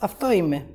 Αυτό είμαι.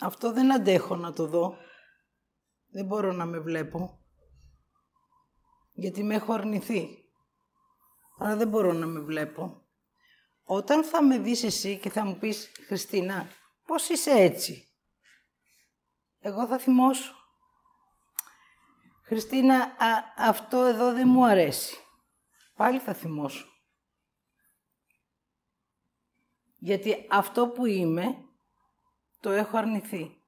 Αυτό δεν αντέχω να το δω. Δεν μπορώ να με βλέπω. Γιατί με έχω αρνηθεί. Αλλά δεν μπορώ να με βλέπω. Όταν θα με δεις εσύ και θα μου πεις «Χριστίνα, πώς είσαι έτσι» εγώ θα θυμώσω. «Χριστίνα, αυτό εδώ δεν μου αρέσει». Πάλι θα θυμώσω. Γιατί αυτό που είμαι το έχω αρνηθεί.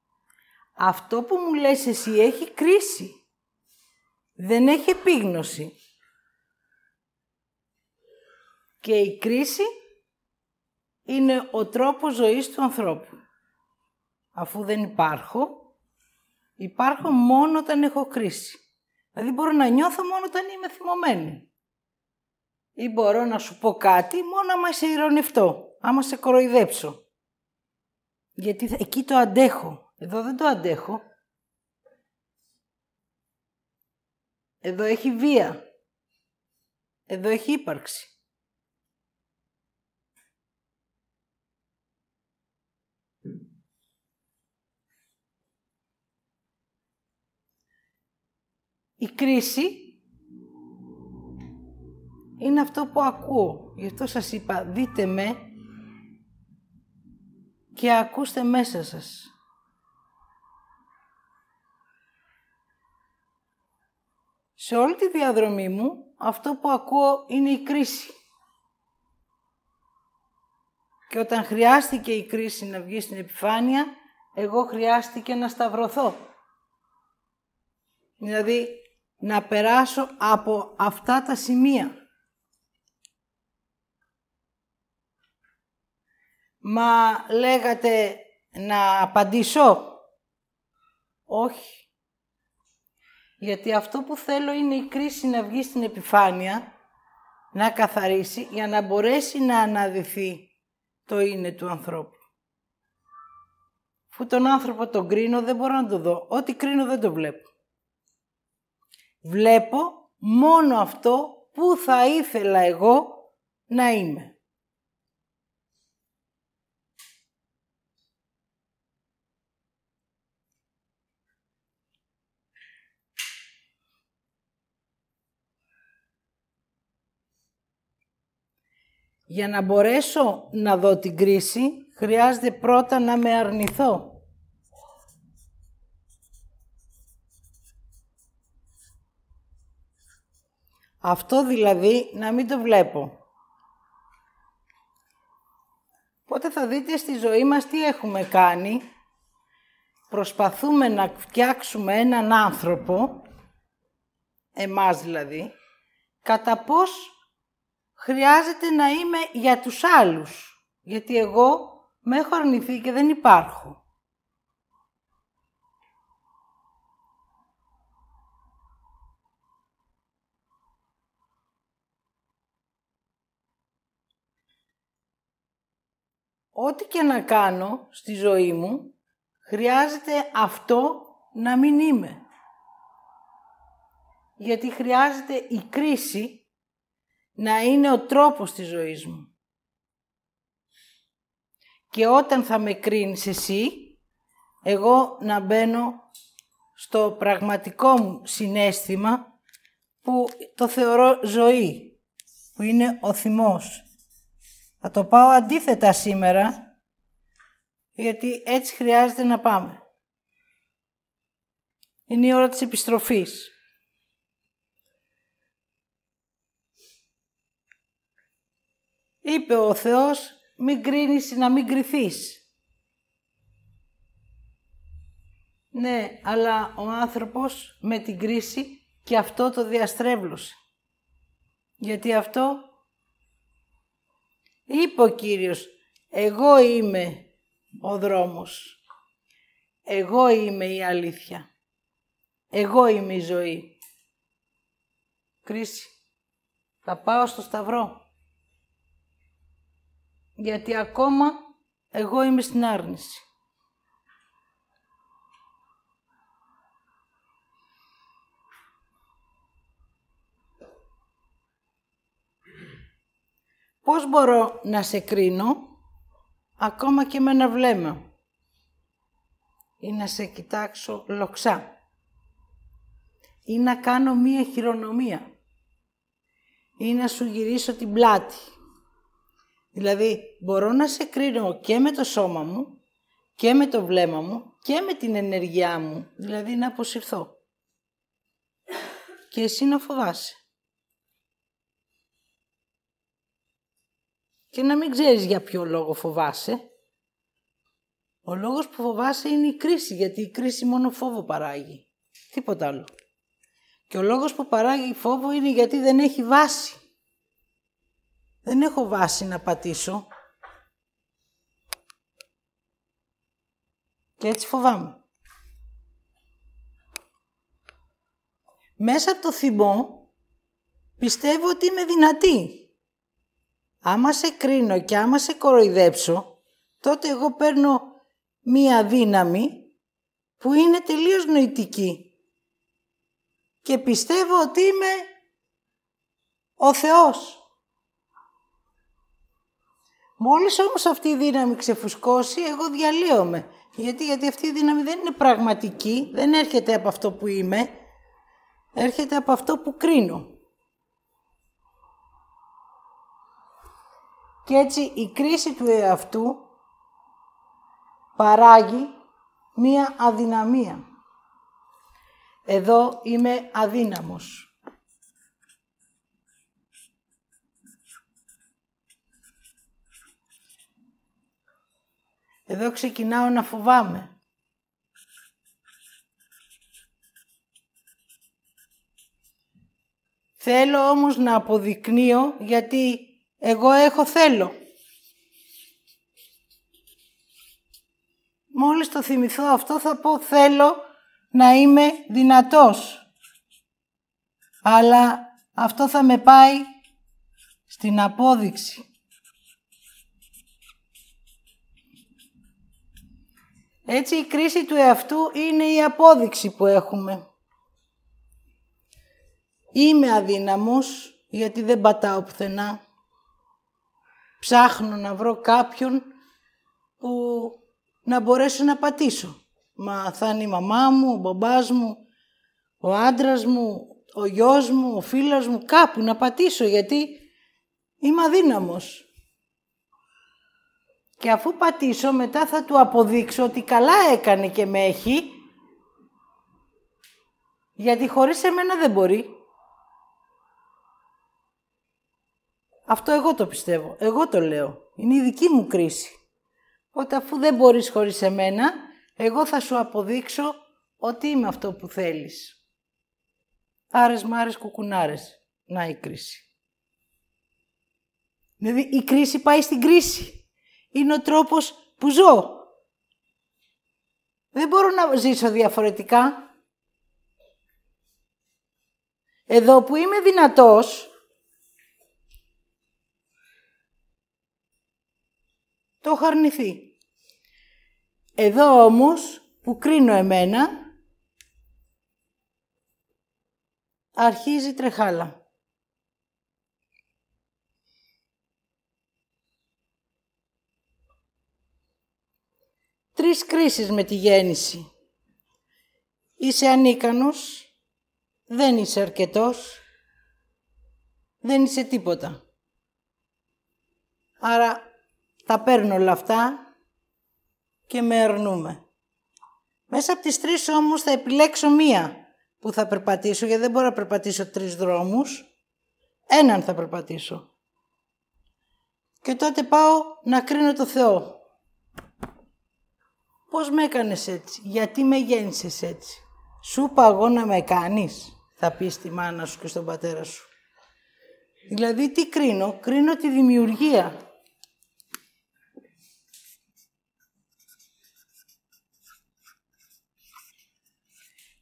Αυτό που μου λες εσύ έχει κρίση. Δεν έχει επίγνωση. Και η κρίση είναι ο τρόπος ζωής του ανθρώπου. Αφού δεν υπάρχω, υπάρχω μόνο όταν έχω κρίση. Δηλαδή μπορώ να νιώθω μόνο όταν είμαι θυμωμένη. Ή μπορώ να σου πω κάτι μόνο άμα σε ηρωνευτώ, άμα σε κοροϊδέψω. Γιατί εκεί το αντέχω. Εδώ δεν το αντέχω. Εδώ έχει βία. Εδώ έχει ύπαρξη. Η κρίση είναι αυτό που ακούω. Γι' αυτό σας είπα, δείτε με και ακούστε μέσα σας. Σε όλη τη διαδρομή μου, αυτό που ακούω είναι η κρίση. Και όταν χρειάστηκε η κρίση να βγει στην επιφάνεια, εγώ χρειάστηκε να σταυρωθώ. Δηλαδή, να περάσω από αυτά τα σημεία. Μα λέγατε να απαντήσω; Όχι. Γιατί αυτό που θέλω είναι η κρίση να βγει στην επιφάνεια, να καθαρίσει, για να μπορέσει να αναδυθεί το είναι του ανθρώπου. Φου τον άνθρωπο τον κρίνω, δεν μπορώ να το δω. Ό,τι κρίνω δεν το βλέπω. Βλέπω μόνο αυτό που θα ήθελα εγώ να είμαι. Για να μπορέσω να δω την κρίση, χρειάζεται πρώτα να με αρνηθώ. Αυτό δηλαδή να μην το βλέπω. Οπότε θα δείτε στη ζωή μας τι έχουμε κάνει. Προσπαθούμε να φτιάξουμε έναν άνθρωπο, εμάς δηλαδή, κατά πώς χρειάζεται να είμαι για τους άλλους. Γιατί εγώ με έχω αρνηθεί και δεν υπάρχω. Ό,τι και να κάνω στη ζωή μου, χρειάζεται αυτό να μην είμαι. Γιατί χρειάζεται η κρίση να είναι ο τρόπος της ζωής μου. Και όταν θα με κρίνεις εσύ, εγώ να μπαίνω στο πραγματικό μου συνέστημα που το θεωρώ ζωή, που είναι ο θυμός. Θα το πάω αντίθετα σήμερα, γιατί έτσι χρειάζεται να πάμε. Είναι η ώρα της επιστροφής. Είπε ο Θεός, μην κρίνεις να μην κρυθείς. Ναι, αλλά ο άνθρωπος με την κρίση και αυτό το διαστρέβλωσε. Γιατί αυτό είπε ο Κύριος, εγώ είμαι ο δρόμος. Εγώ είμαι η αλήθεια. Εγώ είμαι η ζωή. Κρίση. Θα πάω στο Σταυρό. Γιατί ακόμα εγώ είμαι στην άρνηση. Πώς μπορώ να σε κρίνω ακόμα και με ένα βλέμμα ή να σε κοιτάξω λοξά ή να κάνω μία χειρονομία ή να σου γυρίσω την πλάτη. Δηλαδή, μπορώ να σε κρίνω και με το σώμα μου και με το βλέμμα μου και με την ενεργειά μου, δηλαδή να αποσυρθώ. Και εσύ να φοβάσαι. και να μην ξέρεις για ποιο λόγο φοβάσαι. Ο λόγος που φοβάσαι είναι η κρίση, γιατί η κρίση μόνο φόβο παράγει. Τίποτα άλλο. Και ο λόγος που παράγει φόβο είναι γιατί δεν έχει βάση. Δεν έχω βάση να πατήσω. Και έτσι φοβάμαι. Μέσα από το θυμό πιστεύω ότι είμαι δυνατή άμα σε κρίνω και άμα σε κοροϊδέψω, τότε εγώ παίρνω μία δύναμη που είναι τελείως νοητική. Και πιστεύω ότι είμαι ο Θεός. Μόλις όμως αυτή η δύναμη ξεφουσκώσει, εγώ διαλύομαι. Γιατί, γιατί αυτή η δύναμη δεν είναι πραγματική, δεν έρχεται από αυτό που είμαι, έρχεται από αυτό που κρίνω. Και έτσι η κρίση του εαυτού παράγει μία αδυναμία. Εδώ είμαι αδύναμος. Εδώ ξεκινάω να φοβάμαι. Θέλω όμως να αποδεικνύω γιατί εγώ έχω θέλω. Μόλις το θυμηθώ αυτό θα πω θέλω να είμαι δυνατός. Αλλά αυτό θα με πάει στην απόδειξη. Έτσι η κρίση του εαυτού είναι η απόδειξη που έχουμε. Είμαι αδύναμος γιατί δεν πατάω πουθενά. Ψάχνω να βρω κάποιον που να μπορέσω να πατήσω. Μα θα είναι η μαμά μου, ο μπαμπάς μου, ο άντρας μου, ο γιος μου, ο φίλος μου, κάπου να πατήσω γιατί είμαι αδύναμος. Και αφού πατήσω μετά θα του αποδείξω ότι καλά έκανε και με έχει γιατί χωρίς εμένα δεν μπορεί. Αυτό εγώ το πιστεύω. Εγώ το λέω. Είναι η δική μου κρίση. Ότι αφού δεν μπορείς χωρίς εμένα, εγώ θα σου αποδείξω ότι είμαι αυτό που θέλεις. Άρες μάρες κουκουνάρες. Να η κρίση. Δηλαδή η κρίση πάει στην κρίση. Είναι ο τρόπος που ζω. Δεν μπορώ να ζήσω διαφορετικά. Εδώ που είμαι δυνατός, το έχω αρνηθεί. Εδώ όμως που κρίνω εμένα, αρχίζει τρεχάλα. Τρεις κρίσεις με τη γέννηση. Είσαι ανίκανος, δεν είσαι αρκετός δεν είσαι τίποτα. Άρα τα παίρνω όλα αυτά και με αρνούμε. Μέσα από τις τρεις όμως θα επιλέξω μία που θα περπατήσω, γιατί δεν μπορώ να περπατήσω τρεις δρόμους. Έναν θα περπατήσω. Και τότε πάω να κρίνω το Θεό. Πώς με έκανες έτσι, γιατί με γέννησες έτσι; Σου είπα εγώ να με κάνεις, θα πεις στη μάνα σου και στον πατέρα σου. Δηλαδή τι κρίνω, κρίνω τη δημιουργία.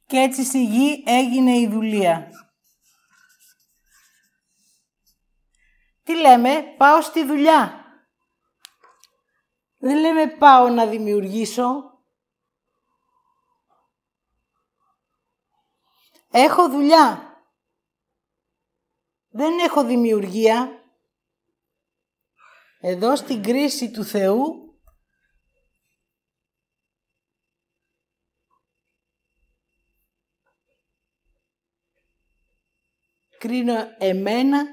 Και έτσι στη γη έγινε η δουλεία. Τι λέμε, πάω στη δουλειά. Δεν λέμε πάω να δημιουργήσω. Έχω δουλειά. Δεν έχω δημιουργία. Εδώ στην κρίση του Θεού κρίνω εμένα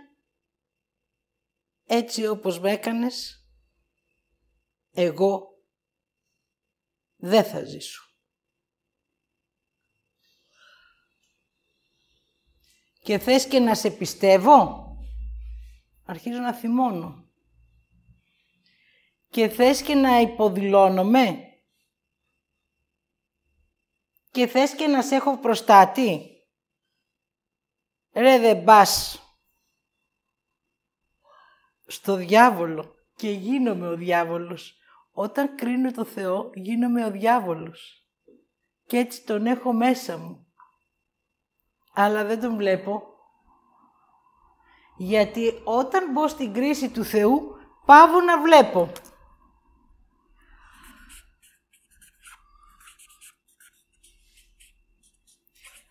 έτσι όπως με έκανες εγώ δεν θα ζήσω. Και θες και να σε πιστεύω, αρχίζω να θυμώνω. Και θες και να υποδηλώνομαι; Και θες και να σε έχω προστάτη; Ρε δεν πας στο διάβολο και γίνομαι ο διάβολος. Όταν κρίνω το Θεό γίνομαι ο διάβολος. Και έτσι τον έχω μέσα μου. Αλλά δεν τον βλέπω. Γιατί όταν μπω στην κρίση του Θεού πάω να βλέπω.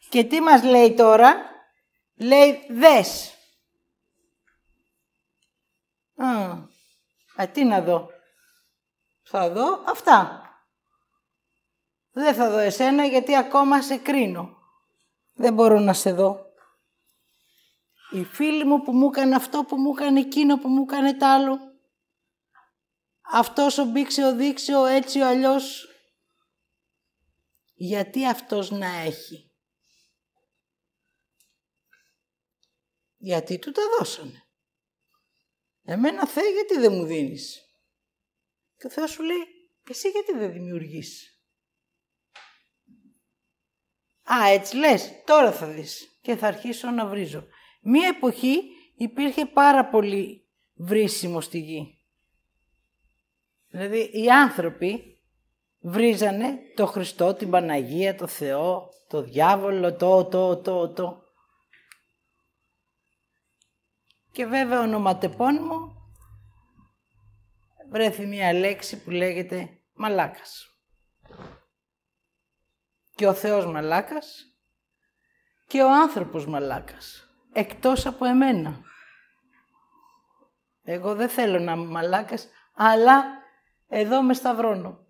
Και τι μας λέει τώρα; Λέει δες. Α, α τι να δω. Θα δω αυτά. Δεν θα δω εσένα γιατί ακόμα σε κρίνω. Δεν μπορώ να σε δω. Οι φίλοι μου που μου έκανε αυτό, που μου έκανε εκείνο, που μου έκανε τ' άλλο. Αυτός ο μπήξε, ο δείξε, ο έτσι, ο αλλιώς. Γιατί αυτός να έχει; Γιατί του τα δώσανε. Εμένα Θεέ γιατί δεν μου δίνεις; Και ο Θεός σου λέει, εσύ γιατί δεν δημιουργείς; Α, έτσι λες, τώρα θα δεις. Και θα αρχίσω να βρίζω. Μία εποχή υπήρχε πάρα πολύ βρίσιμο στη γη. Δηλαδή οι άνθρωποι βρίζανε το Χριστό, την Παναγία, το Θεό, το διάβολο, το, το, το, το. Και βέβαια ονοματεπώνυμο βρέθη μία λέξη που λέγεται μαλάκας. Και ο Θεός μαλάκας και ο άνθρωπος μαλάκας. Εκτός από εμένα. Εγώ δεν θέλω να είμαι μαλάκας, αλλά εδώ με σταυρώνω.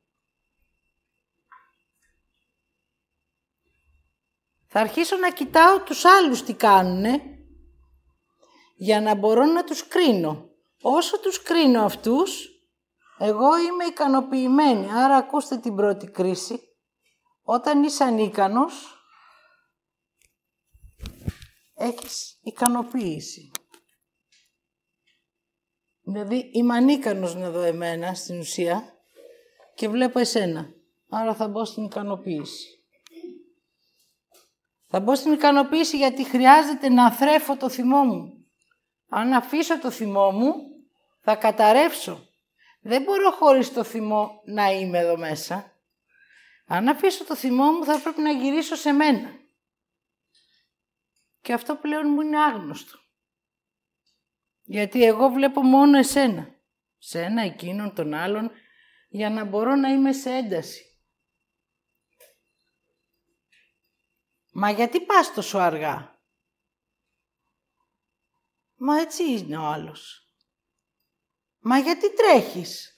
Θα αρχίσω να κοιτάω τους άλλους τι κάνουνε, για να μπορώ να τους κρίνω. Όσο τους κρίνω αυτούς, εγώ είμαι ικανοποιημένη. Άρα ακούστε την πρώτη κρίση. Όταν είσαι ανίκανος, έχεις ικανοποίηση. Δηλαδή είμαι ανίκανος να δω εμένα στην ουσία και βλέπω εσένα. Άρα θα μπω στην ικανοποίηση. Θα μπω στην ικανοποίηση γιατί χρειάζεται να θρέφω το θυμό μου. Αν αφήσω το θυμό μου, θα καταρρεύσω. Δεν μπορώ χωρίς το θυμό να είμαι εδώ μέσα. Αν αφήσω το θυμό μου θα πρέπει να γυρίσω σε μένα. Και αυτό πλέον μου είναι άγνωστο. Γιατί εγώ βλέπω μόνο εσένα. Σένα, εκείνον, τον άλλον, για να μπορώ να είμαι σε ένταση. Μα γιατί πας τόσο αργά; Μα έτσι είναι ο άλλος. Μα γιατί τρέχεις;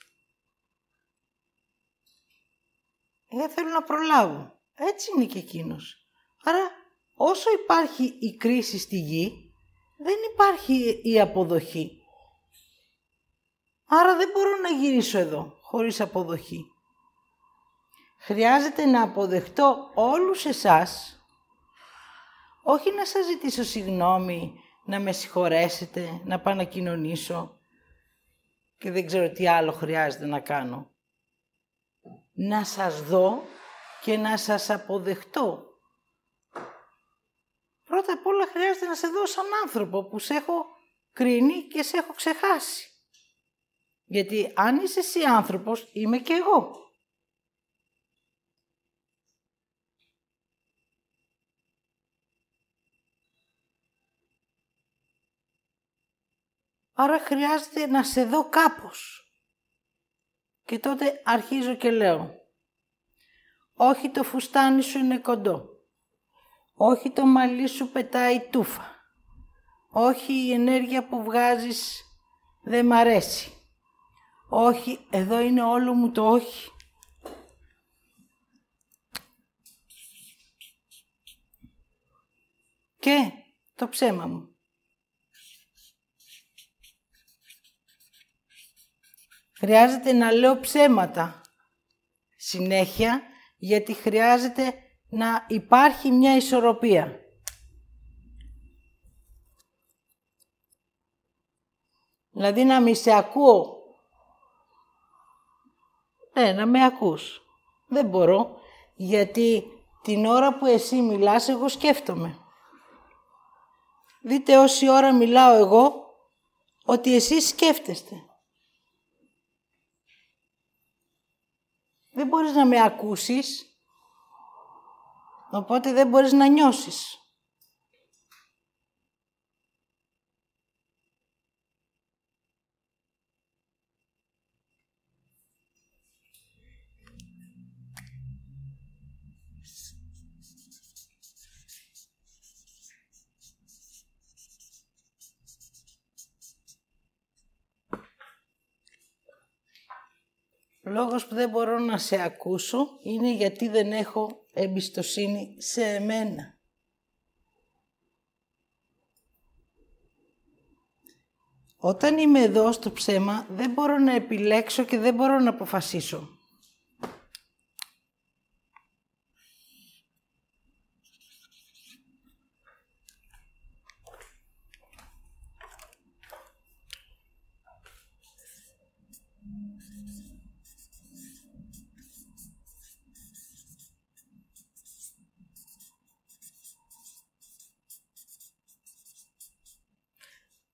Ε, θέλω να προλάβω. Έτσι είναι και εκείνος. Άρα όσο υπάρχει η κρίση στη γη, δεν υπάρχει η αποδοχή. Άρα δεν μπορώ να γυρίσω εδώ χωρίς αποδοχή. Χρειάζεται να αποδεχτώ όλους εσάς, όχι να σας ζητήσω συγνώμη, να με συγχωρέσετε, να πάω να κοινωνήσω και δεν ξέρω τι άλλο χρειάζεται να κάνω. Να σας δω και να σας αποδεχτώ. Πρώτα απ' όλα χρειάζεται να σε δω σαν άνθρωπο που σε έχω κρίνει και σε έχω ξεχάσει. Γιατί αν είσαι εσύ άνθρωπος, είμαι και εγώ. Άρα χρειάζεται να σε δω κάπως. Και τότε αρχίζω και λέω. Όχι το φουστάνι σου είναι κοντό. Όχι το μαλλί σου πετάει τούφα. Όχι η ενέργεια που βγάζεις δεν μ' αρέσει. Όχι, εδώ είναι όλο μου το όχι. Και το ψέμα μου. Χρειάζεται να λέω ψέματα συνέχεια, γιατί χρειάζεται να υπάρχει μια ισορροπία. Δηλαδή να μη σε ακούω. Ναι, να με ακούς. Δεν μπορώ, γιατί την ώρα που εσύ μιλάς, εγώ σκέφτομαι. Δείτε όση ώρα μιλάω εγώ, ότι εσείς σκέφτεστε. Δεν μπορείς να με ακούσεις, οπότε δεν μπορείς να νιώσεις. Λόγος που δεν μπορώ να σε ακούσω είναι γιατί δεν έχω εμπιστοσύνη σε εμένα. Όταν είμαι εδώ στο ψέμα δεν μπορώ να επιλέξω και δεν μπορώ να αποφασίσω.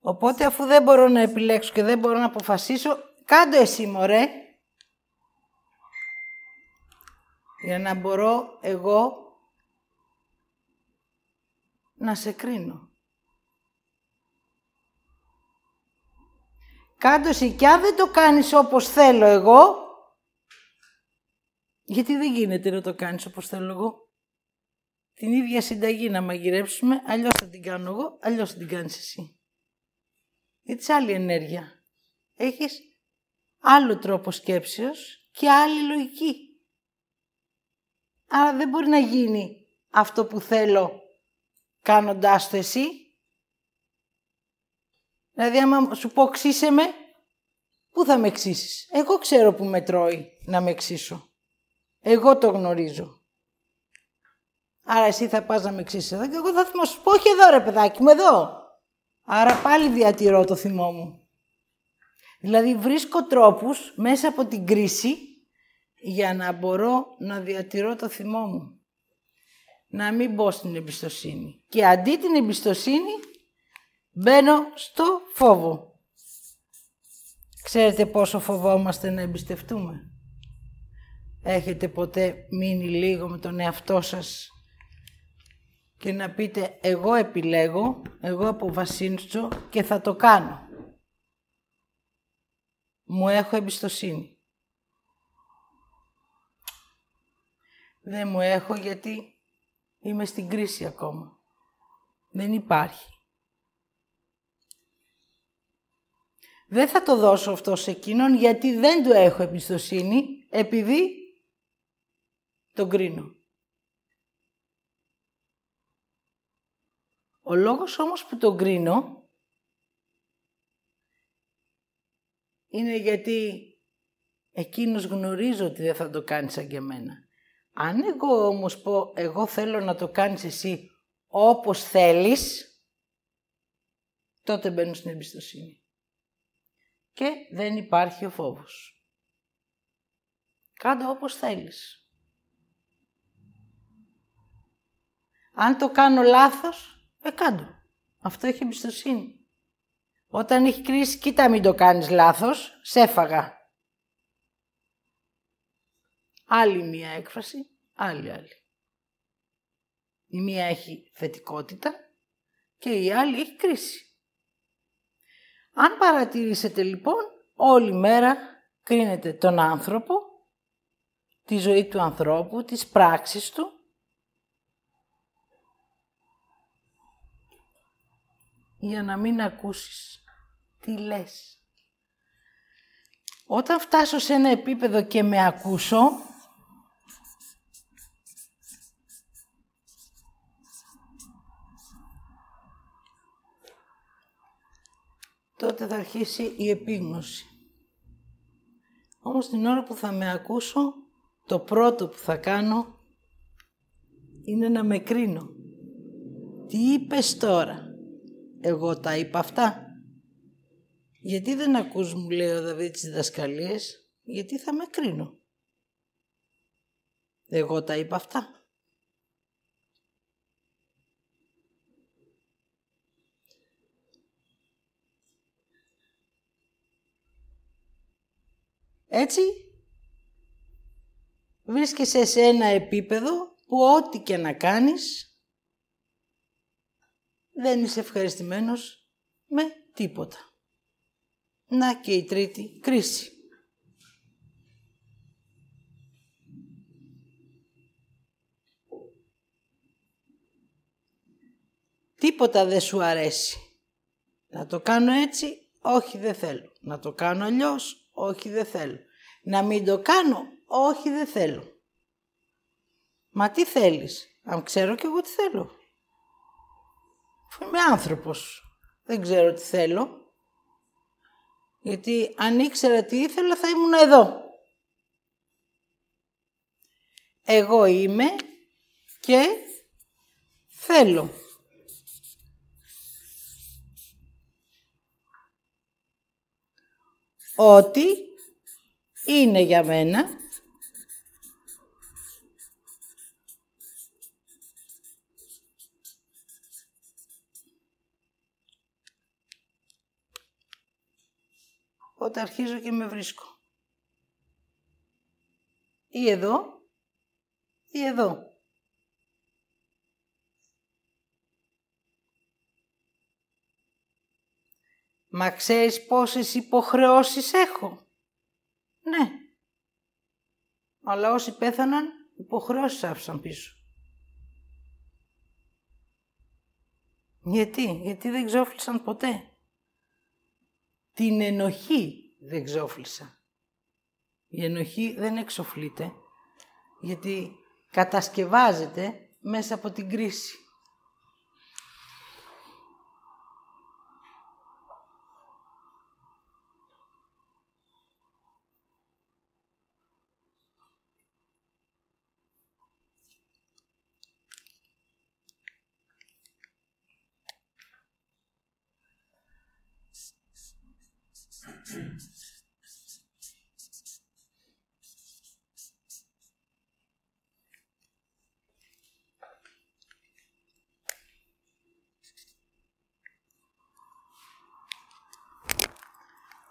Οπότε αφού δεν μπορώ να επιλέξω και δεν μπορώ να αποφασίσω, κάντο εσύ μωρέ. Για να μπορώ εγώ να σε κρίνω. Κάντο εσύ και αν δεν το κάνεις όπως θέλω εγώ, γιατί δεν γίνεται να το κάνεις όπως θέλω εγώ; Την ίδια συνταγή να μαγειρέψουμε, αλλιώς θα την κάνω εγώ, αλλιώς θα την κάνεις εσύ. Γιατί άλλη ενέργεια. Έχεις άλλο τρόπο σκέψεως και άλλη λογική. Άρα δεν μπορεί να γίνει αυτό που θέλω κάνοντάς το εσύ. Δηλαδή άμα σου πω ξύσε με, πού θα με ξύσεις; Εγώ ξέρω που με τρώει να με ξύσω. Εγώ το γνωρίζω. Άρα εσύ θα πας να με ξύσεις εδώ και εγώ θα σου πω όχι εδώ ρε παιδάκι μου, εδώ. Άρα πάλι διατηρώ το θυμό μου. Δηλαδή βρίσκω τρόπους μέσα από την κρίση για να μπορώ να διατηρώ το θυμό μου. Να μην μπω στην εμπιστοσύνη. Και αντί την εμπιστοσύνη μπαίνω στο φόβο. Ξέρετε πόσο φοβόμαστε να εμπιστευτούμε; Έχετε ποτέ μείνει λίγο με τον εαυτό σας; Και να πείτε εγώ επιλέγω, εγώ αποφασίζω και θα το κάνω. Μου έχω εμπιστοσύνη. Δεν μου έχω γιατί είμαι στην κρίση ακόμα. Δεν υπάρχει. Δεν θα το δώσω αυτό σε εκείνον γιατί δεν του έχω εμπιστοσύνη επειδή τον κρίνω. Ο λόγος όμως που τον κρίνω είναι γιατί εκείνος γνωρίζω ότι δεν θα το κάνει σαν και εμένα. Αν εγώ όμως πω, εγώ θέλω να το κάνεις εσύ όπως θέλεις, τότε μπαίνω στην εμπιστοσύνη. Και δεν υπάρχει ο φόβος. Κάντο όπως θέλεις. Αν το κάνω λάθος, ε, κάντο. Αυτό έχει εμπιστοσύνη. Όταν έχει κρίση, κοίτα μην το κάνεις λάθος, σε έφαγα. Άλλη μία έκφραση, άλλη άλλη. Η μία έχει θετικότητα και η άλλη έχει κρίση. Αν παρατηρήσετε λοιπόν, όλη μέρα κρίνεται τον άνθρωπο, τη ζωή του ανθρώπου, τις πράξεις του, για να μην ακούσεις τι λες. Όταν φτάσω σε ένα επίπεδο και με ακούσω, τότε θα αρχίσει η επίγνωση. Όμως την ώρα που θα με ακούσω, το πρώτο που θα κάνω είναι να με κρίνω. Τι είπες τώρα, εγώ τα είπα αυτά. Γιατί δεν ακούς μου λέει ο Δαβίδ τις διδασκαλίες, γιατί θα με κρίνω. Εγώ τα είπα αυτά. Έτσι, βρίσκεσαι σε ένα επίπεδο που ό,τι και να κάνεις, δεν είσαι ευχαριστημένος με τίποτα. Να και η τρίτη κρίση. Τίποτα δεν σου αρέσει. Να το κάνω έτσι, όχι δεν θέλω. Να το κάνω αλλιώς, όχι δεν θέλω. Να μην το κάνω, όχι δεν θέλω. Μα τι θέλεις, αν ξέρω κι εγώ τι θέλω. Είμαι άνθρωπος, δεν ξέρω τι θέλω. Γιατί αν ήξερα τι ήθελα θα ήμουν εδώ. Εγώ είμαι και θέλω. ότι είναι για μένα όταν αρχίζω και με βρίσκω. Ή εδώ, ή εδώ. Μα ξέρεις πόσες υποχρεώσεις έχω; Ναι. Αλλά όσοι πέθαναν, υποχρεώσεις άφησαν πίσω. Γιατί, γιατί δεν ξόφλησαν ποτέ; Την ενοχή δεν ξόφλησα. Η ενοχή δεν εξοφλείται, γιατί κατασκευάζεται μέσα από την κρίση.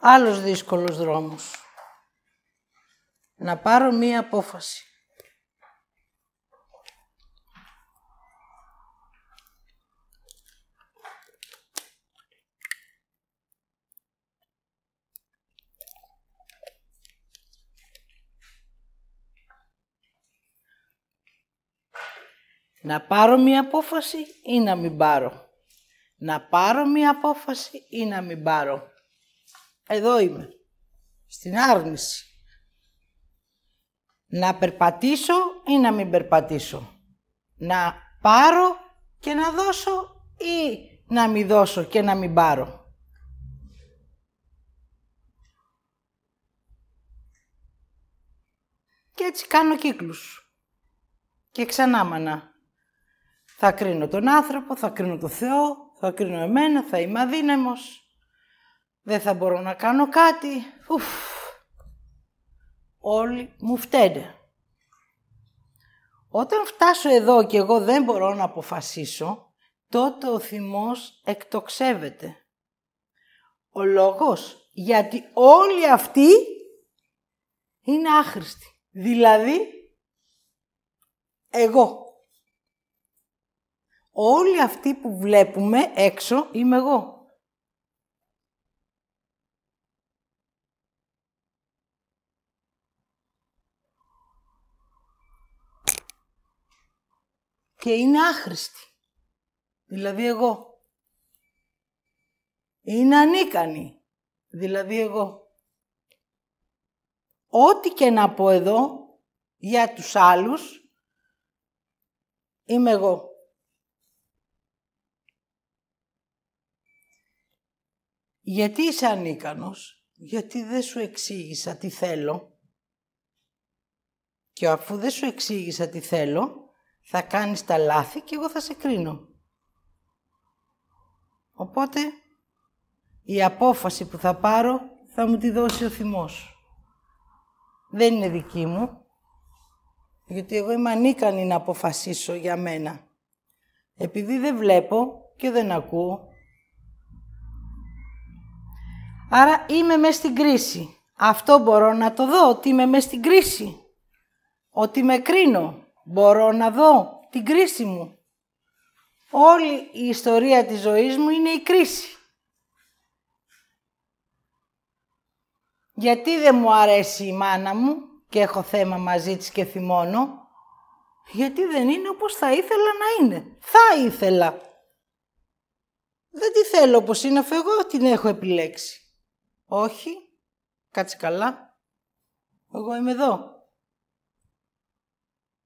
Άλλος δύσκολος δρόμος. Να πάρω μία απόφαση. Να πάρω μία απόφαση ή να μην πάρω. Να πάρω μία απόφαση ή να μην πάρω. Εδώ είμαι. Στην άρνηση. Να περπατήσω ή να μην περπατήσω; Να πάρω και να δώσω ή να μην δώσω και να μην πάρω; Και έτσι κάνω κύκλους. Και ξανά μανά. Θα κρίνω τον άνθρωπο, θα κρίνω τον Θεό, θα κρίνω εμένα, θα είμαι αδύναμος. Δεν θα μπορώ να κάνω κάτι. Ουφ. Όλοι μου φταίνε. Όταν φτάσω εδώ και εγώ δεν μπορώ να αποφασίσω, τότε ο θυμός εκτοξεύεται. Ο λόγος γιατί όλοι αυτοί είναι άχρηστοι. Δηλαδή, εγώ. Όλοι αυτοί που βλέπουμε έξω είμαι εγώ. Και είναι άχρηστη. Δηλαδή εγώ. Είναι ανίκανη. Δηλαδή εγώ. Ό,τι και να πω εδώ για τους άλλους, είμαι εγώ. Γιατί είσαι ανίκανος, γιατί δεν σου εξήγησα τι θέλω και αφού δεν σου εξήγησα τι θέλω, θα κάνεις τα λάθη και εγώ θα σε κρίνω. Οπότε, η απόφαση που θα πάρω θα μου τη δώσει ο θυμός δεν είναι δική μου, γιατί εγώ είμαι ανίκανη να αποφασίσω για μένα. Επειδή δεν βλέπω και δεν ακούω. Άρα είμαι μέσα στην κρίση. Αυτό μπορώ να το δω, ότι είμαι μέσα στην κρίση. Ότι με κρίνω. Μπορώ να δω την κρίση μου. Όλη η ιστορία της ζωής μου είναι η κρίση. Γιατί δεν μου αρέσει η μάνα μου και έχω θέμα μαζί της και θυμώνω; Γιατί δεν είναι όπως θα ήθελα να είναι. Θα ήθελα. Δεν τη θέλω όπως είναι αφού εγώ την έχω επιλέξει. Όχι. Κάτσε καλά. Εγώ είμαι εδώ.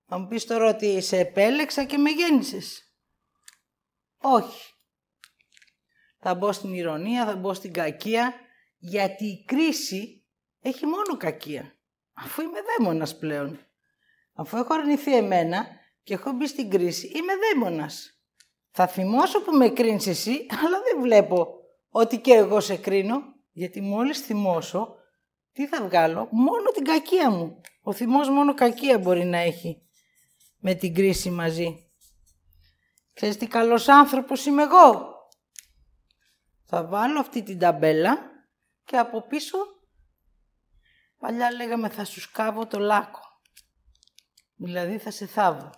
Θα μου πεις τώρα ότι σε επέλεξα και με γέννησες. Όχι. Θα μπω στην ηρωνία, θα μπω στην κακία, γιατί η κρίση έχει μόνο κακία. Αφού είμαι δαίμονας πλέον. Αφού έχω αρνηθεί εμένα και έχω μπει στην κρίση, είμαι δαίμονας. Θα θυμώσω που με κρίνεις εσύ, αλλά δεν βλέπω ότι και εγώ σε κρίνω, γιατί μόλις θυμώσω, τι θα βγάλω, μόνο την κακία μου. Ο θυμός μόνο κακία μπορεί να έχει με την κρίση μαζί. Ξέρεις τι καλός άνθρωπος είμαι εγώ. Θα βάλω αυτή την ταμπέλα και από πίσω Παλιά λέγαμε θα σου σκάβω το λάκκο. Δηλαδή θα σε θάβω.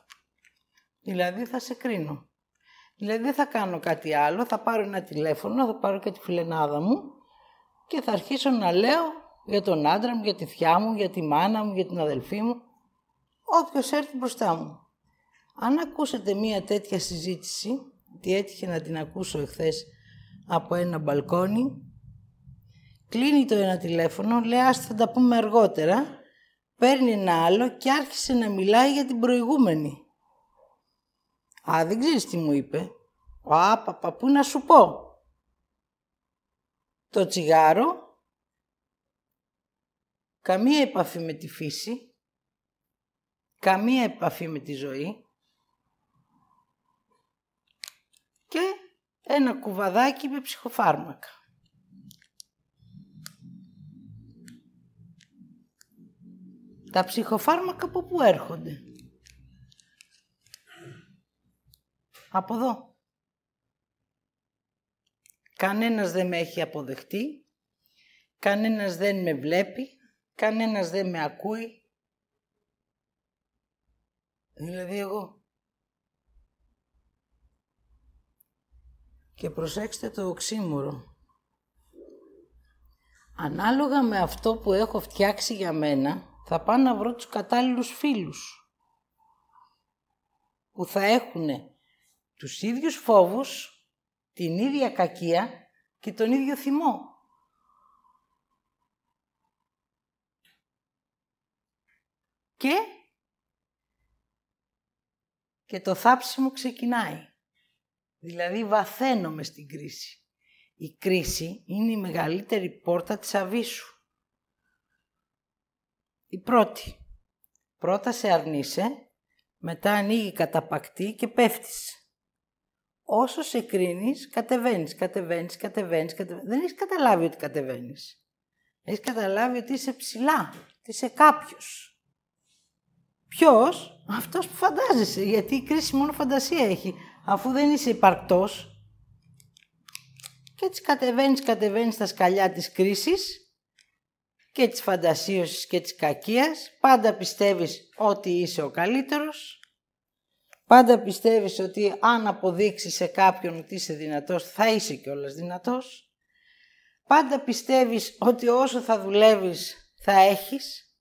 Δηλαδή θα σε κρίνω. Δηλαδή δεν θα κάνω κάτι άλλο, θα πάρω ένα τηλέφωνο, θα πάρω και τη φιλενάδα μου και θα αρχίσω να λέω για τον άντρα μου, για τη θιά μου, για τη μάνα μου, για την αδελφή μου. Όποιος έρθει μπροστά μου. Αν ακούσετε μία τέτοια συζήτηση, τι έτυχε να την ακούσω εχθές από ένα μπαλκόνι, Κλείνει το ένα τηλέφωνο, λέει ας θα τα πούμε αργότερα, παίρνει ένα άλλο και άρχισε να μιλάει για την προηγούμενη. Α, δεν ξέρεις τι μου είπε. Α, παπα, πού να σου πω. Το τσιγάρο, καμία επαφή με τη φύση, καμία επαφή με τη ζωή και ένα κουβαδάκι με ψυχοφάρμακα. Τα ψυχοφάρμακα από πού έρχονται; Από εδώ. Κανένας δεν με έχει αποδεχτεί, κανένας δεν με βλέπει, κανένας δεν με ακούει. Δηλαδή εγώ. Και προσέξτε το οξύμορο. Ανάλογα με αυτό που έχω φτιάξει για μένα, θα πάω να βρω τους κατάλληλους φίλους που θα έχουν τους ίδιους φόβους, την ίδια κακία και τον ίδιο θυμό. Και, και το θάψιμο ξεκινάει. Δηλαδή βαθαίνομαι στην κρίση. Η κρίση είναι η μεγαλύτερη πόρτα της αβίσου. Η πρώτη. Πρώτα σε αρνείσαι, μετά ανοίγει καταπακτή και πέφτεις. Όσο σε κρίνεις, κατεβαίνεις, κατεβαίνεις, κατεβαίνεις, κατεβαίνεις. Δεν έχεις καταλάβει ότι κατεβαίνεις. Έχεις καταλάβει ότι είσαι ψηλά, ότι είσαι κάποιος. Ποιος; Αυτός που φαντάζεσαι, γιατί η κρίση μόνο φαντασία έχει. Αφού δεν είσαι υπαρκτός, και έτσι κατεβαίνεις, κατεβαίνεις στα σκαλιά της κρίσης και της φαντασίωσης και της κακίας. Πάντα πιστεύεις ότι είσαι ο καλύτερος. Πάντα πιστεύεις ότι αν αποδείξεις σε κάποιον ότι είσαι δυνατός, θα είσαι κιόλας δυνατός. Πάντα πιστεύεις ότι όσο θα δουλεύεις θα έχεις.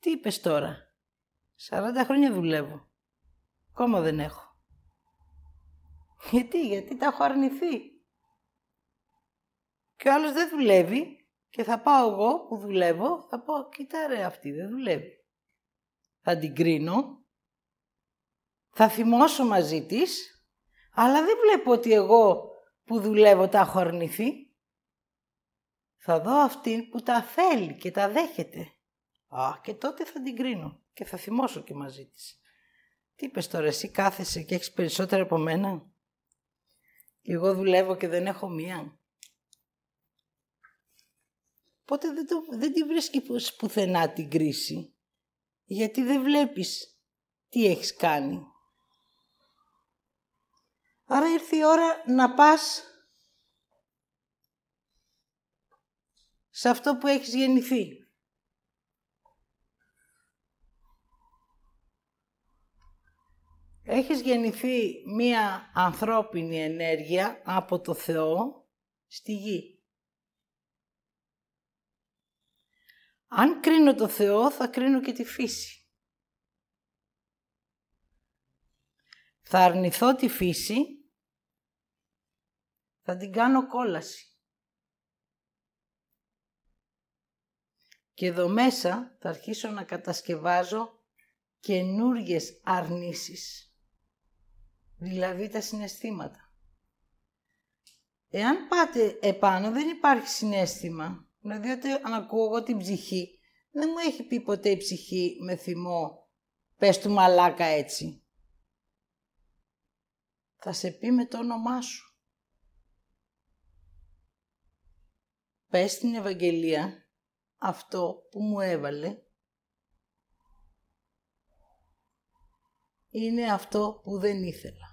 Τι είπες τώρα; 40 χρόνια δουλεύω. Ακόμα δεν έχω. Γιατί, γιατί τα έχω αρνηθεί; Και ο άλλος δεν δουλεύει και θα πάω εγώ που δουλεύω, θα πω, κοίτα ρε αυτή δεν δουλεύει. Θα την κρίνω, θα θυμώσω μαζί της, αλλά δεν βλέπω ότι εγώ που δουλεύω τα έχω αρνηθεί. Θα δω αυτήν που τα θέλει και τα δέχεται. Α, και τότε θα την κρίνω και θα θυμώσω και μαζί της. Τι είπες τώρα, εσύ κάθεσαι και έχεις περισσότερα από μένα; Και εγώ δουλεύω και δεν έχω μία. Οπότε δεν, το, δεν τη βρίσκεις πουθενά την κρίση; Γιατί δεν βλέπεις τι έχεις κάνει. Άρα ήρθε η ώρα να πας σε αυτό που έχεις γεννηθεί. Έχεις γεννηθεί μία ανθρώπινη ενέργεια από το Θεό στη γη. Αν κρίνω το Θεό, θα κρίνω και τη φύση. Θα αρνηθώ τη φύση, θα την κάνω κόλαση. Και εδώ μέσα θα αρχίσω να κατασκευάζω καινούργιες αρνήσεις. Δηλαδή τα συναισθήματα. Εάν πάτε επάνω δεν υπάρχει συνέστημα Δηλαδή όταν ακούω εγώ την ψυχή, δεν μου έχει πει ποτέ η ψυχή με θυμό, πες του μαλάκα έτσι. Θα σε πει με το όνομά σου. Πες στην Ευαγγελία αυτό που μου έβαλε είναι αυτό που δεν ήθελα.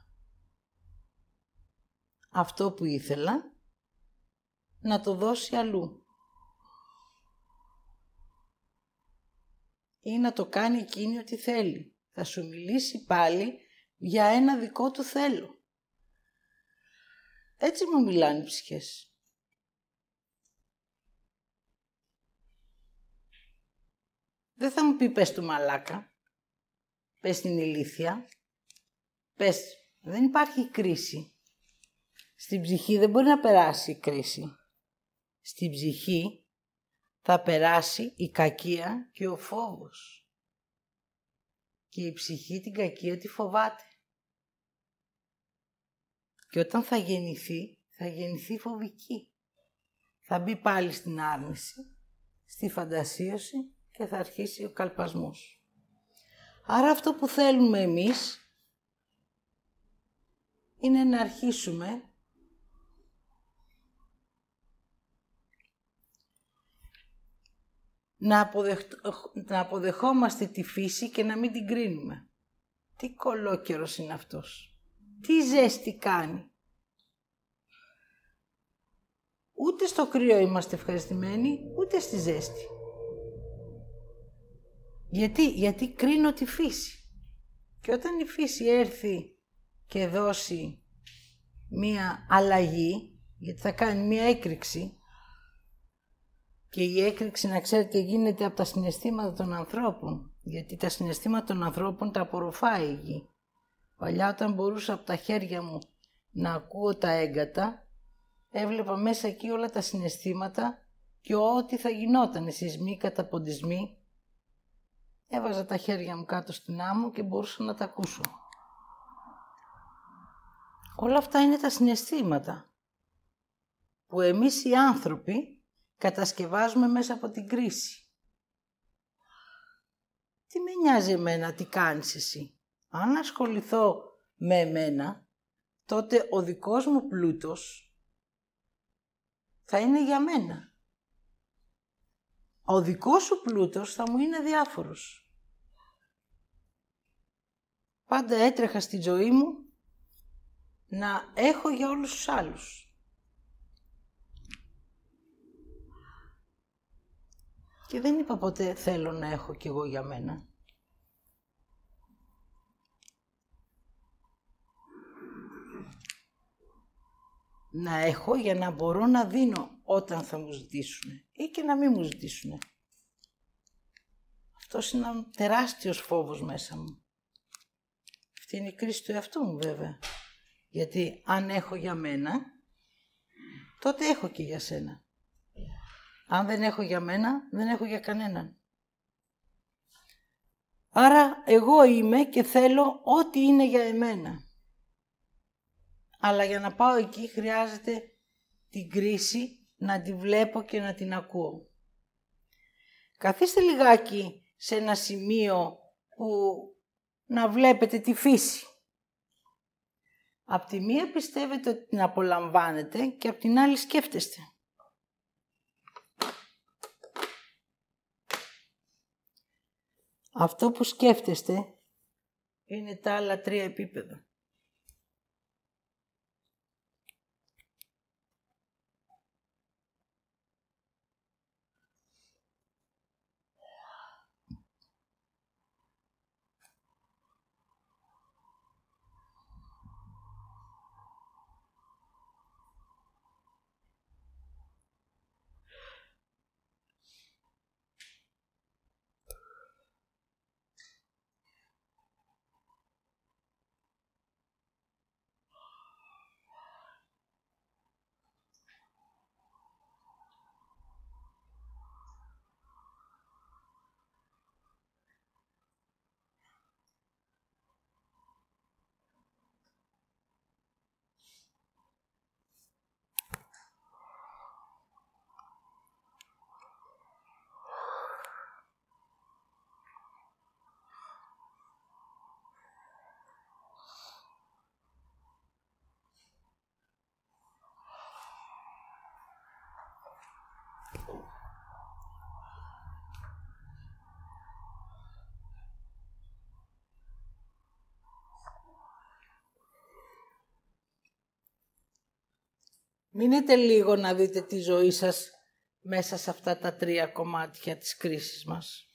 Αυτό που ήθελα να το δώσει αλλού. ή να το κάνει εκείνη ό,τι θέλει. Θα σου μιλήσει πάλι για ένα δικό του θέλω. Έτσι μου μιλάνε οι ψυχές. Δεν θα μου πει πες του μαλάκα, πες την ηλίθεια, πες δεν υπάρχει κρίση. Στην ψυχή δεν μπορεί να περάσει η κρίση. Στην ψυχή θα περάσει η κακία και ο φόβος. Και η ψυχή την κακία τη φοβάται. Και όταν θα γεννηθεί, θα γεννηθεί φοβική. Θα μπει πάλι στην άρνηση, στη φαντασίωση και θα αρχίσει ο καλπασμός. Άρα αυτό που θέλουμε εμείς είναι να αρχίσουμε να, να αποδεχόμαστε τη φύση και να μην την κρίνουμε. Τι κολόκερος είναι αυτός. Τι ζέστη κάνει. Ούτε στο κρύο είμαστε ευχαριστημένοι, ούτε στη ζέστη. Γιατί, γιατί κρίνω τη φύση. Και όταν η φύση έρθει και δώσει μία αλλαγή, γιατί θα κάνει μία έκρηξη, και η έκρηξη, να ξέρετε, γίνεται από τα συναισθήματα των ανθρώπων. Γιατί τα συναισθήματα των ανθρώπων τα απορροφάει η γη. Παλιά όταν μπορούσα από τα χέρια μου να ακούω τα έγκατα, έβλεπα μέσα εκεί όλα τα συναισθήματα και ό,τι θα γινόταν, σεισμοί, καταποντισμοί. Έβαζα τα χέρια μου κάτω στην άμμο και μπορούσα να τα ακούσω. Όλα αυτά είναι τα συναισθήματα που εμείς οι άνθρωποι κατασκευάζουμε μέσα από την κρίση. Τι με νοιάζει εμένα, τι κάνεις εσύ; Αν ασχοληθώ με εμένα, τότε ο δικός μου πλούτος θα είναι για μένα. Ο δικός σου πλούτος θα μου είναι διάφορος. Πάντα έτρεχα στη ζωή μου να έχω για όλους τους άλλους. Και δεν είπα ποτέ θέλω να έχω κι εγώ για μένα. Να έχω για να μπορώ να δίνω όταν θα μου ζητήσουν ή και να μην μου ζητήσουν. Αυτό είναι ένα τεράστιος φόβος μέσα μου. Αυτή είναι η κρίση του εαυτού μου βέβαια. Γιατί αν έχω για μένα, τότε έχω και για σένα. Αν δεν έχω για μένα, δεν έχω για κανέναν. Άρα εγώ είμαι και θέλω ό,τι είναι για εμένα. Αλλά για να πάω εκεί χρειάζεται την κρίση να τη βλέπω και να την ακούω. Καθίστε λιγάκι σε ένα σημείο που να βλέπετε τη φύση. Απ' τη μία πιστεύετε ότι την απολαμβάνετε και απ' την άλλη σκέφτεστε. Αυτό που σκέφτεστε είναι τα άλλα τρία επίπεδα. Μείνετε λίγο να δείτε τη ζωή σας μέσα σε αυτά τα τρία κομμάτια της κρίσης μας.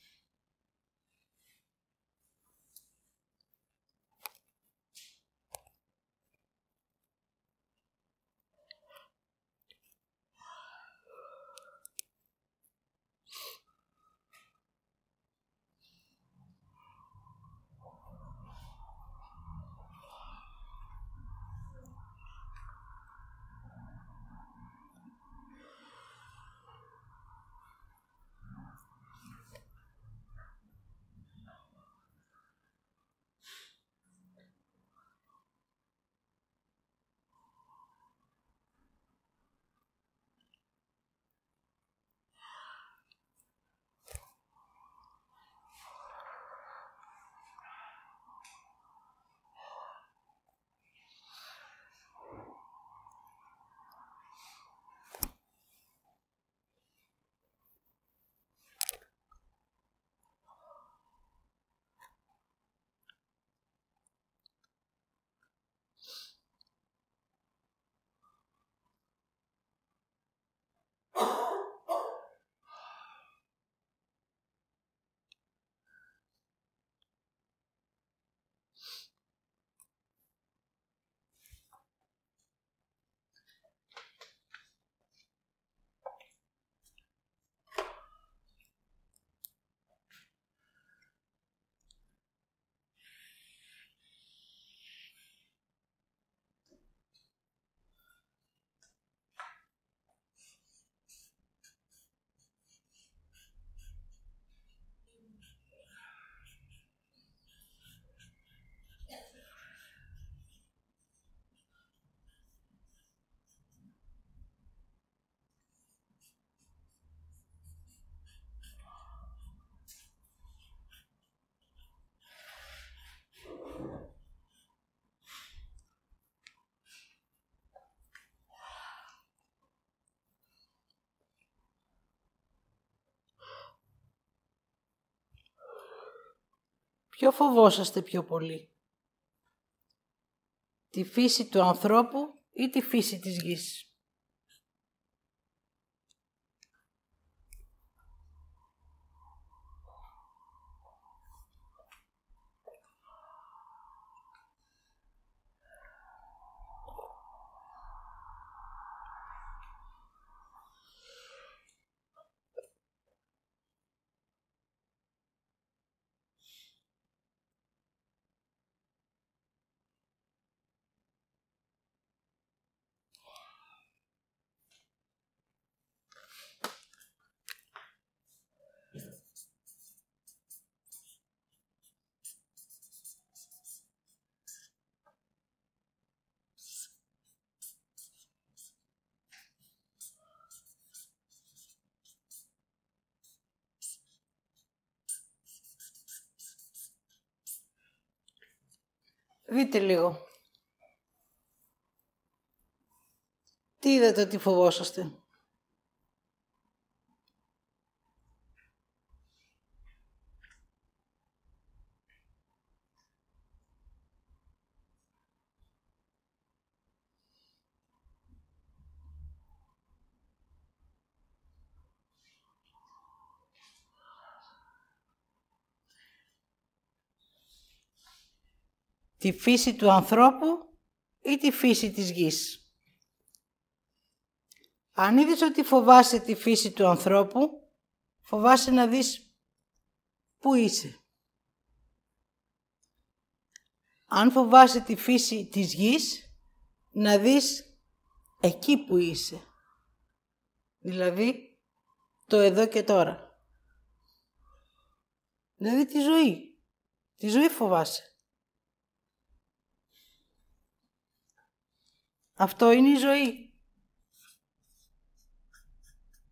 Ποιο φοβόσαστε πιο πολύ; Τη φύση του ανθρώπου ή τη φύση της γης; Δείτε λίγο. Τι είδατε ότι φοβόσαστε. Τη φύση του ανθρώπου ή τη φύση της γης. Αν είδες ότι φοβάσαι τη φύση του ανθρώπου, φοβάσαι να δεις πού είσαι. Αν φοβάσαι τη φύση της γης, να δεις εκεί που είσαι. Δηλαδή, το εδώ και τώρα. Δηλαδή τη ζωή. Τη ζωή φοβάσαι. Αυτό είναι η ζωή.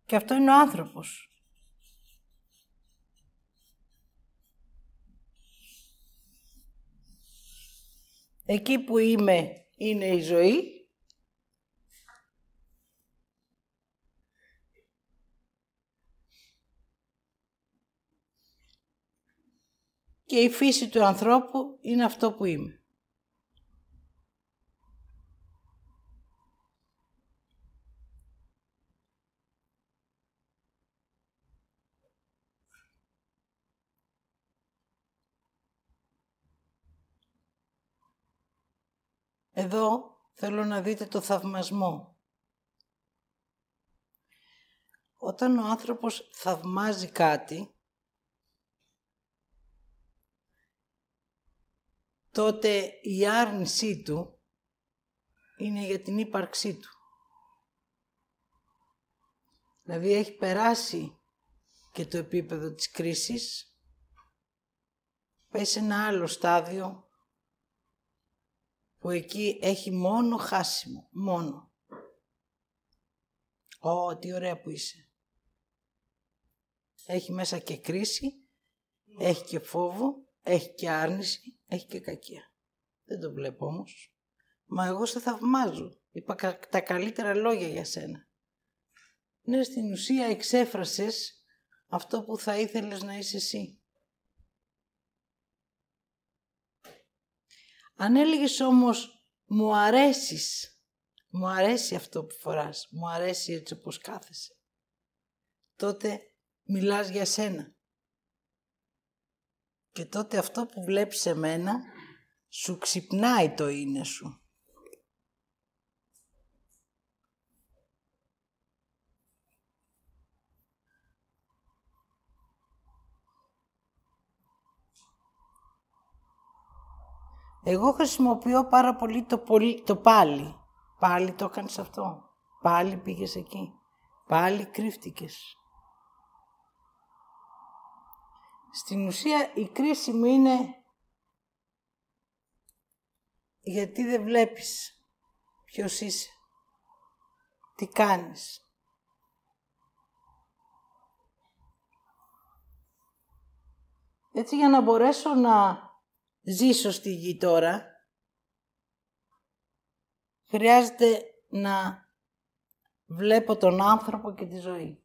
Και αυτό είναι ο άνθρωπος. Εκεί που είμαι είναι η ζωή. Και η φύση του ανθρώπου είναι αυτό που είμαι. Εδώ θέλω να δείτε το θαυμασμό. Όταν ο άνθρωπος θαυμάζει κάτι, τότε η άρνησή του είναι για την ύπαρξή του. Δηλαδή έχει περάσει και το επίπεδο της κρίσης, πάει σε ένα άλλο στάδιο που εκεί έχει μόνο χάσιμο, μόνο. Ω, τι ωραία που είσαι. Έχει μέσα και κρίση, έχει και φόβο, έχει και άρνηση, έχει και κακία. Δεν το βλέπω όμως. Μα εγώ σε θαυμάζω. Είπα τα καλύτερα λόγια για σένα. Ναι, στην ουσία εξέφρασες αυτό που θα ήθελες να είσαι εσύ. Αν έλεγες όμως μου αρέσεις, μου αρέσει αυτό που φοράς, μου αρέσει έτσι όπως κάθεσαι, τότε μιλάς για σένα. Και τότε αυτό που βλέπεις σε μένα σου ξυπνάει το είναι σου. Εγώ χρησιμοποιώ πάρα πολύ το, πολύ, το πάλι. Πάλι το έκανες αυτό. Πάλι πήγες εκεί. Πάλι κρύφτηκες. Στην ουσία η κρίση μου είναι γιατί δεν βλέπεις ποιος είσαι, τι κάνεις. Έτσι για να μπορέσω να ζήσω στη γη τώρα, χρειάζεται να βλέπω τον άνθρωπο και τη ζωή.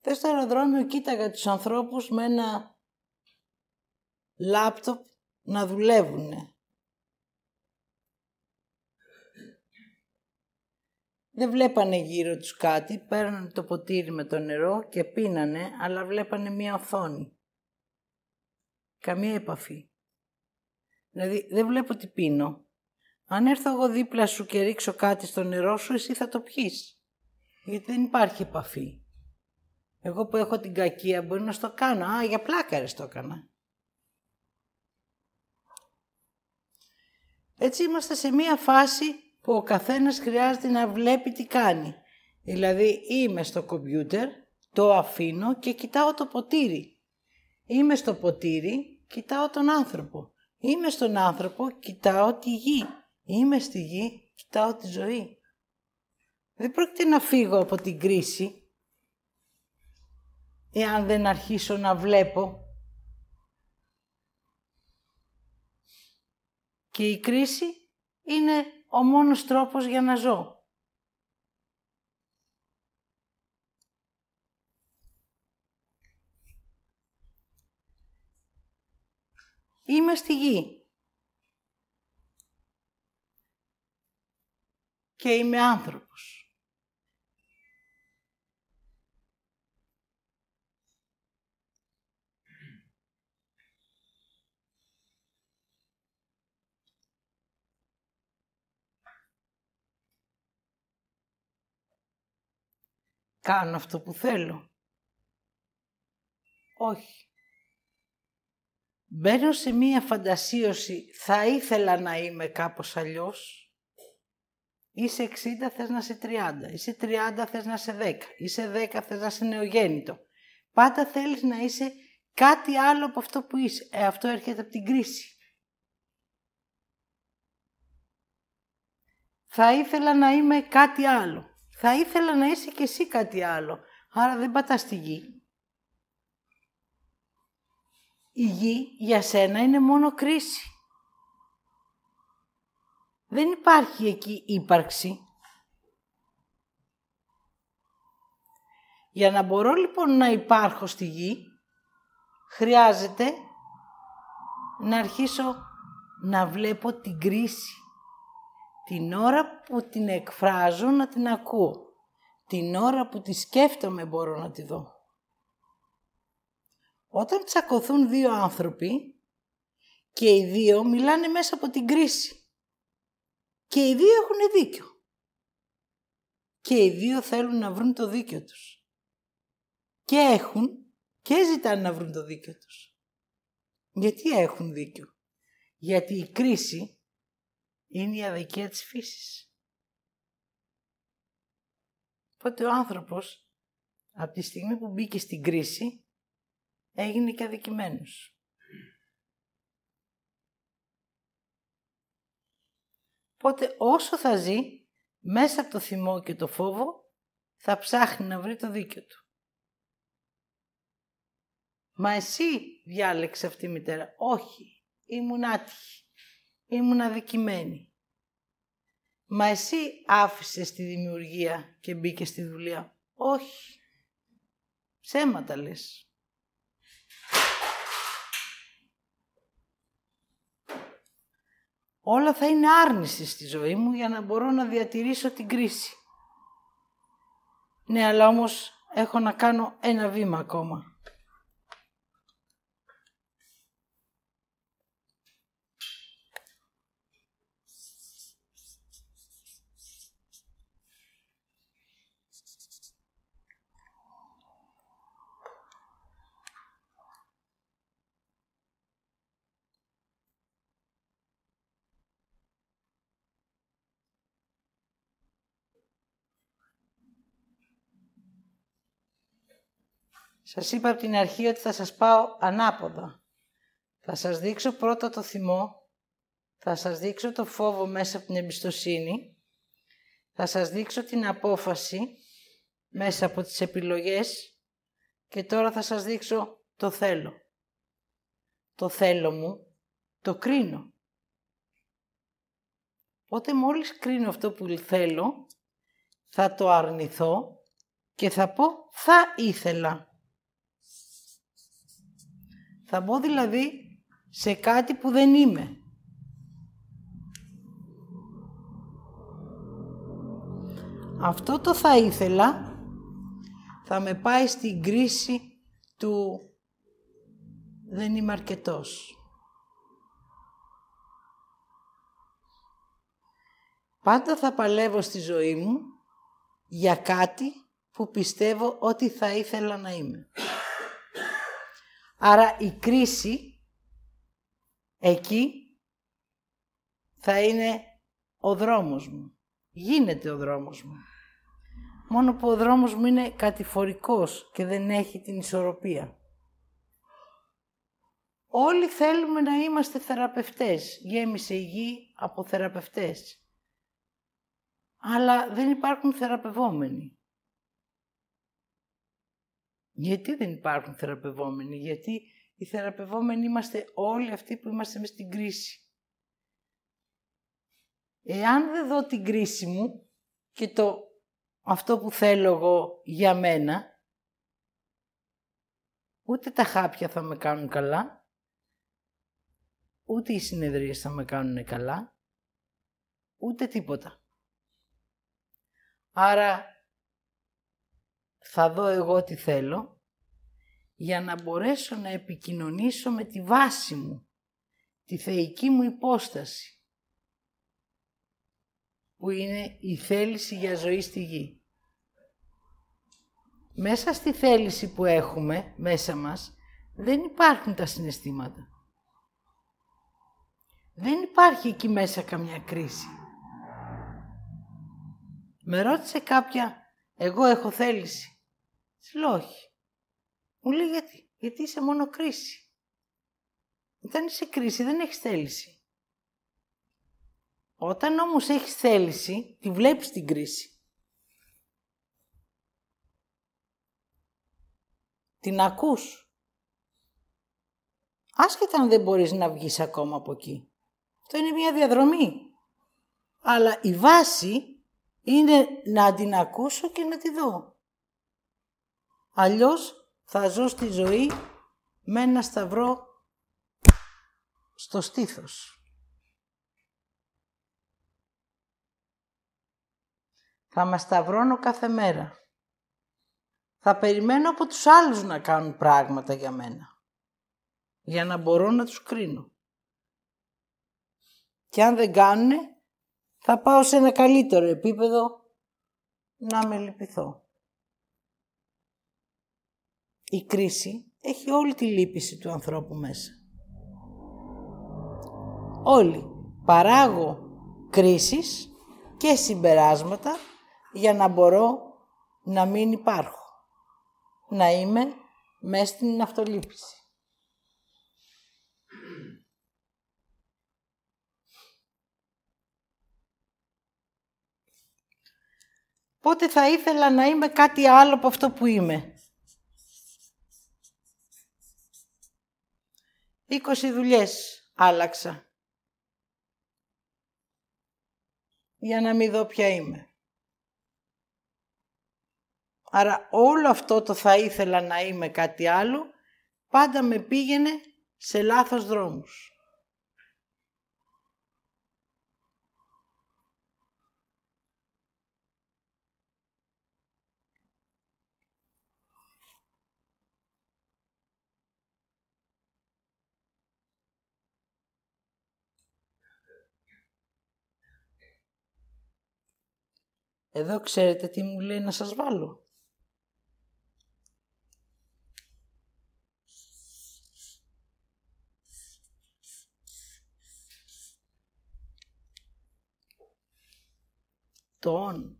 Θες στο αεροδρόμιο κοίταγα τους ανθρώπους με ένα λάπτοπ να δουλεύουνε. Δεν βλέπανε γύρω τους κάτι, παίρνανε το ποτήρι με το νερό και πίνανε, αλλά βλέπανε μία οθόνη. Καμία επαφή. Δηλαδή, δεν βλέπω τι πίνω. Αν έρθω εγώ δίπλα σου και ρίξω κάτι στο νερό σου, εσύ θα το πιείς. Γιατί δεν υπάρχει επαφή. Εγώ που έχω την κακία μπορεί να στο κάνω. Α, για πλάκα το έκανα. Έτσι είμαστε σε μία φάση που ο καθένας χρειάζεται να βλέπει τι κάνει. Δηλαδή είμαι στο κομπιούτερ, το αφήνω και κοιτάω το ποτήρι. Είμαι στο ποτήρι, κοιτάω τον άνθρωπο. Είμαι στον άνθρωπο, κοιτάω τη γη. Είμαι στη γη, κοιτάω τη ζωή. Δεν πρόκειται να φύγω από την κρίση, εάν δεν αρχίσω να βλέπω. Και η κρίση είναι ο μόνος τρόπος για να ζω. Είμαι στη γη. Και είμαι άνθρωπος. κάνω αυτό που θέλω. Όχι. Μπαίνω σε μία φαντασίωση, θα ήθελα να είμαι κάπως αλλιώς. Είσαι 60, θες να είσαι 30. Είσαι 30, θες να είσαι 10. Είσαι 10, θες να είσαι νεογέννητο. Πάντα θέλεις να είσαι κάτι άλλο από αυτό που είσαι. Ε, αυτό έρχεται από την κρίση. Θα ήθελα να είμαι κάτι άλλο θα ήθελα να είσαι κι εσύ κάτι άλλο. Άρα δεν πατάς στη γη. Η γη για σένα είναι μόνο κρίση. Δεν υπάρχει εκεί ύπαρξη. Για να μπορώ λοιπόν να υπάρχω στη γη, χρειάζεται να αρχίσω να βλέπω την κρίση. Την ώρα που την εκφράζω να την ακούω. Την ώρα που τη σκέφτομαι μπορώ να τη δω. Όταν τσακωθούν δύο άνθρωποι και οι δύο μιλάνε μέσα από την κρίση. Και οι δύο έχουν δίκιο. Και οι δύο θέλουν να βρουν το δίκιο τους. Και έχουν και ζητάνε να βρουν το δίκιο τους. Γιατί έχουν δίκιο; Γιατί η κρίση είναι η αδικία της φύσης. Οπότε ο άνθρωπος, από τη στιγμή που μπήκε στην κρίση, έγινε και αδικημένος. Οπότε όσο θα ζει, μέσα από το θυμό και το φόβο, θα ψάχνει να βρει το δίκιο του. Μα εσύ διάλεξε αυτή η μητέρα. Όχι, ήμουν άτυχη ήμουν αδικημένη. Μα εσύ άφησες τη δημιουργία και μπήκες στη δουλειά. Όχι. Ψέματα λες. Όλα θα είναι άρνηση στη ζωή μου για να μπορώ να διατηρήσω την κρίση. Ναι, αλλά όμως έχω να κάνω ένα βήμα ακόμα. Σας είπα από την αρχή ότι θα σας πάω ανάποδα. Θα σας δείξω πρώτα το θυμό, θα σας δείξω το φόβο μέσα από την εμπιστοσύνη, θα σας δείξω την απόφαση μέσα από τις επιλογές και τώρα θα σας δείξω το θέλω. Το θέλω μου, το κρίνω. Οπότε μόλις κρίνω αυτό που θέλω, θα το αρνηθώ και θα πω θα ήθελα. Θα μπω δηλαδή σε κάτι που δεν είμαι. Αυτό το θα ήθελα θα με πάει στην κρίση του δεν είμαι αρκετός. Πάντα θα παλεύω στη ζωή μου για κάτι που πιστεύω ότι θα ήθελα να είμαι. Άρα η κρίση εκεί θα είναι ο δρόμος μου. Γίνεται ο δρόμος μου. Μόνο που ο δρόμος μου είναι κατηφορικός και δεν έχει την ισορροπία. Όλοι θέλουμε να είμαστε θεραπευτές. Γέμισε η γη από θεραπευτές. Αλλά δεν υπάρχουν θεραπευόμενοι. Γιατί δεν υπάρχουν θεραπευόμενοι, γιατί οι θεραπευόμενοι είμαστε όλοι αυτοί που είμαστε μες στην κρίση. Εάν δεν δω την κρίση μου και το αυτό που θέλω εγώ για μένα, ούτε τα χάπια θα με κάνουν καλά, ούτε οι συνεδρίες θα με κάνουν καλά, ούτε τίποτα. Άρα θα δω εγώ τι θέλω για να μπορέσω να επικοινωνήσω με τη βάση μου, τη θεϊκή μου υπόσταση, που είναι η θέληση για ζωή στη γη. Μέσα στη θέληση που έχουμε μέσα μας δεν υπάρχουν τα συναισθήματα. Δεν υπάρχει εκεί μέσα καμιά κρίση. Με ρώτησε κάποια, εγώ έχω θέληση. Της λέω όχι. Μου λέει γιατί, γιατί είσαι μόνο κρίση. Όταν είσαι κρίση δεν έχεις θέληση. Όταν όμως έχεις θέληση, τη βλέπεις την κρίση. Την ακούς. Άσχετα αν δεν μπορείς να βγεις ακόμα από εκεί. Αυτό είναι μια διαδρομή. Αλλά η βάση είναι να την ακούσω και να τη δω. Αλλιώς θα ζω στη ζωή με ένα σταυρό στο στήθος. Θα με σταυρώνω κάθε μέρα. Θα περιμένω από τους άλλους να κάνουν πράγματα για μένα. Για να μπορώ να τους κρίνω. Και αν δεν κάνουνε, θα πάω σε ένα καλύτερο επίπεδο να με λυπηθώ. Η κρίση έχει όλη τη λύπηση του ανθρώπου μέσα. Όλοι παράγω κρίσεις και συμπεράσματα για να μπορώ να μην υπάρχω. Να είμαι μέσα στην αυτολύπηση. Πότε θα ήθελα να είμαι κάτι άλλο από αυτό που είμαι. 20 δουλειές άλλαξα. Για να μην δω ποια είμαι. Άρα όλο αυτό το θα ήθελα να είμαι κάτι άλλο, πάντα με πήγαινε σε λάθος δρόμους. Εδώ ξέρετε τι μου λέει να σας βάλω. Τον.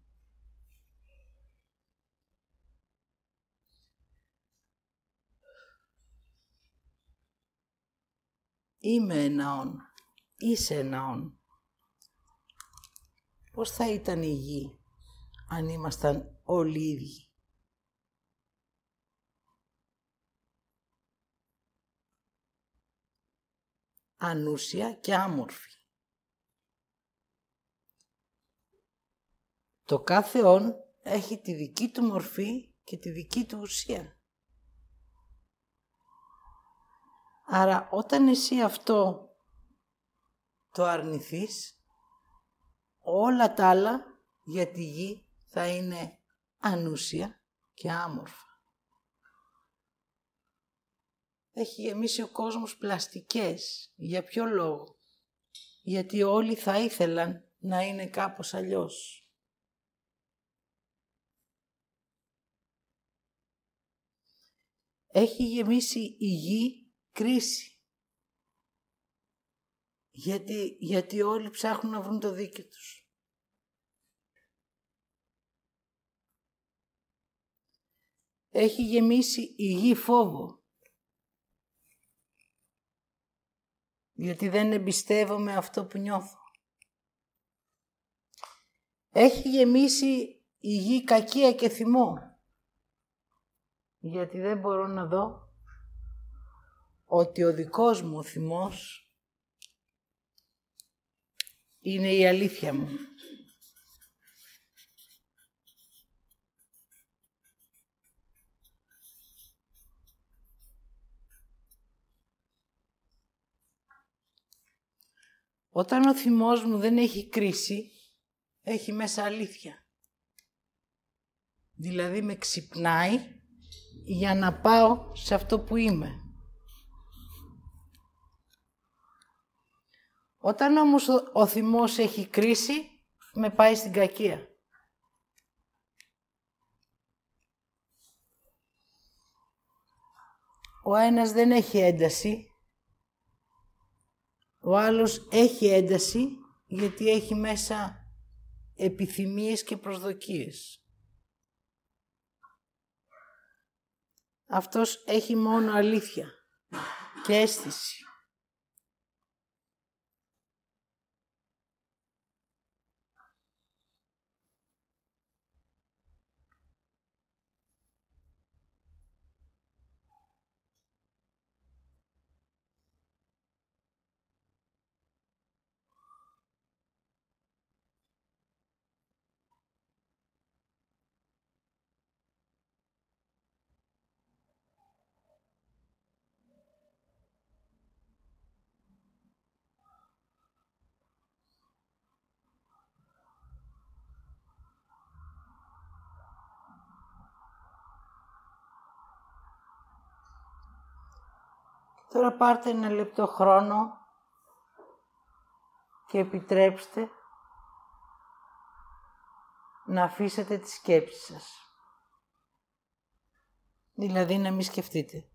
Είμαι ένα όν. Είσαι ένα όν. Πώς θα ήταν η γη; Αν ήμασταν όλοι ίδιοι. Ανούσια και άμορφη. Το κάθε όν έχει τη δική του μορφή και τη δική του ουσία. Άρα όταν εσύ αυτό το αρνηθείς, όλα τα άλλα για τη γη θα είναι ανούσια και άμορφα. Έχει γεμίσει ο κόσμος πλαστικές. Για ποιο λόγο; Γιατί όλοι θα ήθελαν να είναι κάπως αλλιώς. Έχει γεμίσει η γη κρίση. Γιατί, γιατί όλοι ψάχνουν να βρουν το δίκαιο τους. Έχει γεμίσει η γη φόβο. Γιατί δεν εμπιστεύομαι αυτό που νιώθω. Έχει γεμίσει η γη κακία και θυμό. Γιατί δεν μπορώ να δω ότι ο δικός μου θυμός είναι η αλήθεια μου. Όταν ο θυμός μου δεν έχει κρίση, έχει μέσα αλήθεια. Δηλαδή με ξυπνάει για να πάω σε αυτό που είμαι. Όταν όμως ο, ο θυμός έχει κρίση, με πάει στην κακία. Ο ένας δεν έχει ένταση, ο άλλος έχει ένταση γιατί έχει μέσα επιθυμίες και προσδοκίες. Αυτός έχει μόνο αλήθεια και αίσθηση. Τώρα πάρτε ένα λεπτό χρόνο και επιτρέψτε να αφήσετε τις σκέψεις σας. Δηλαδή να μην σκεφτείτε.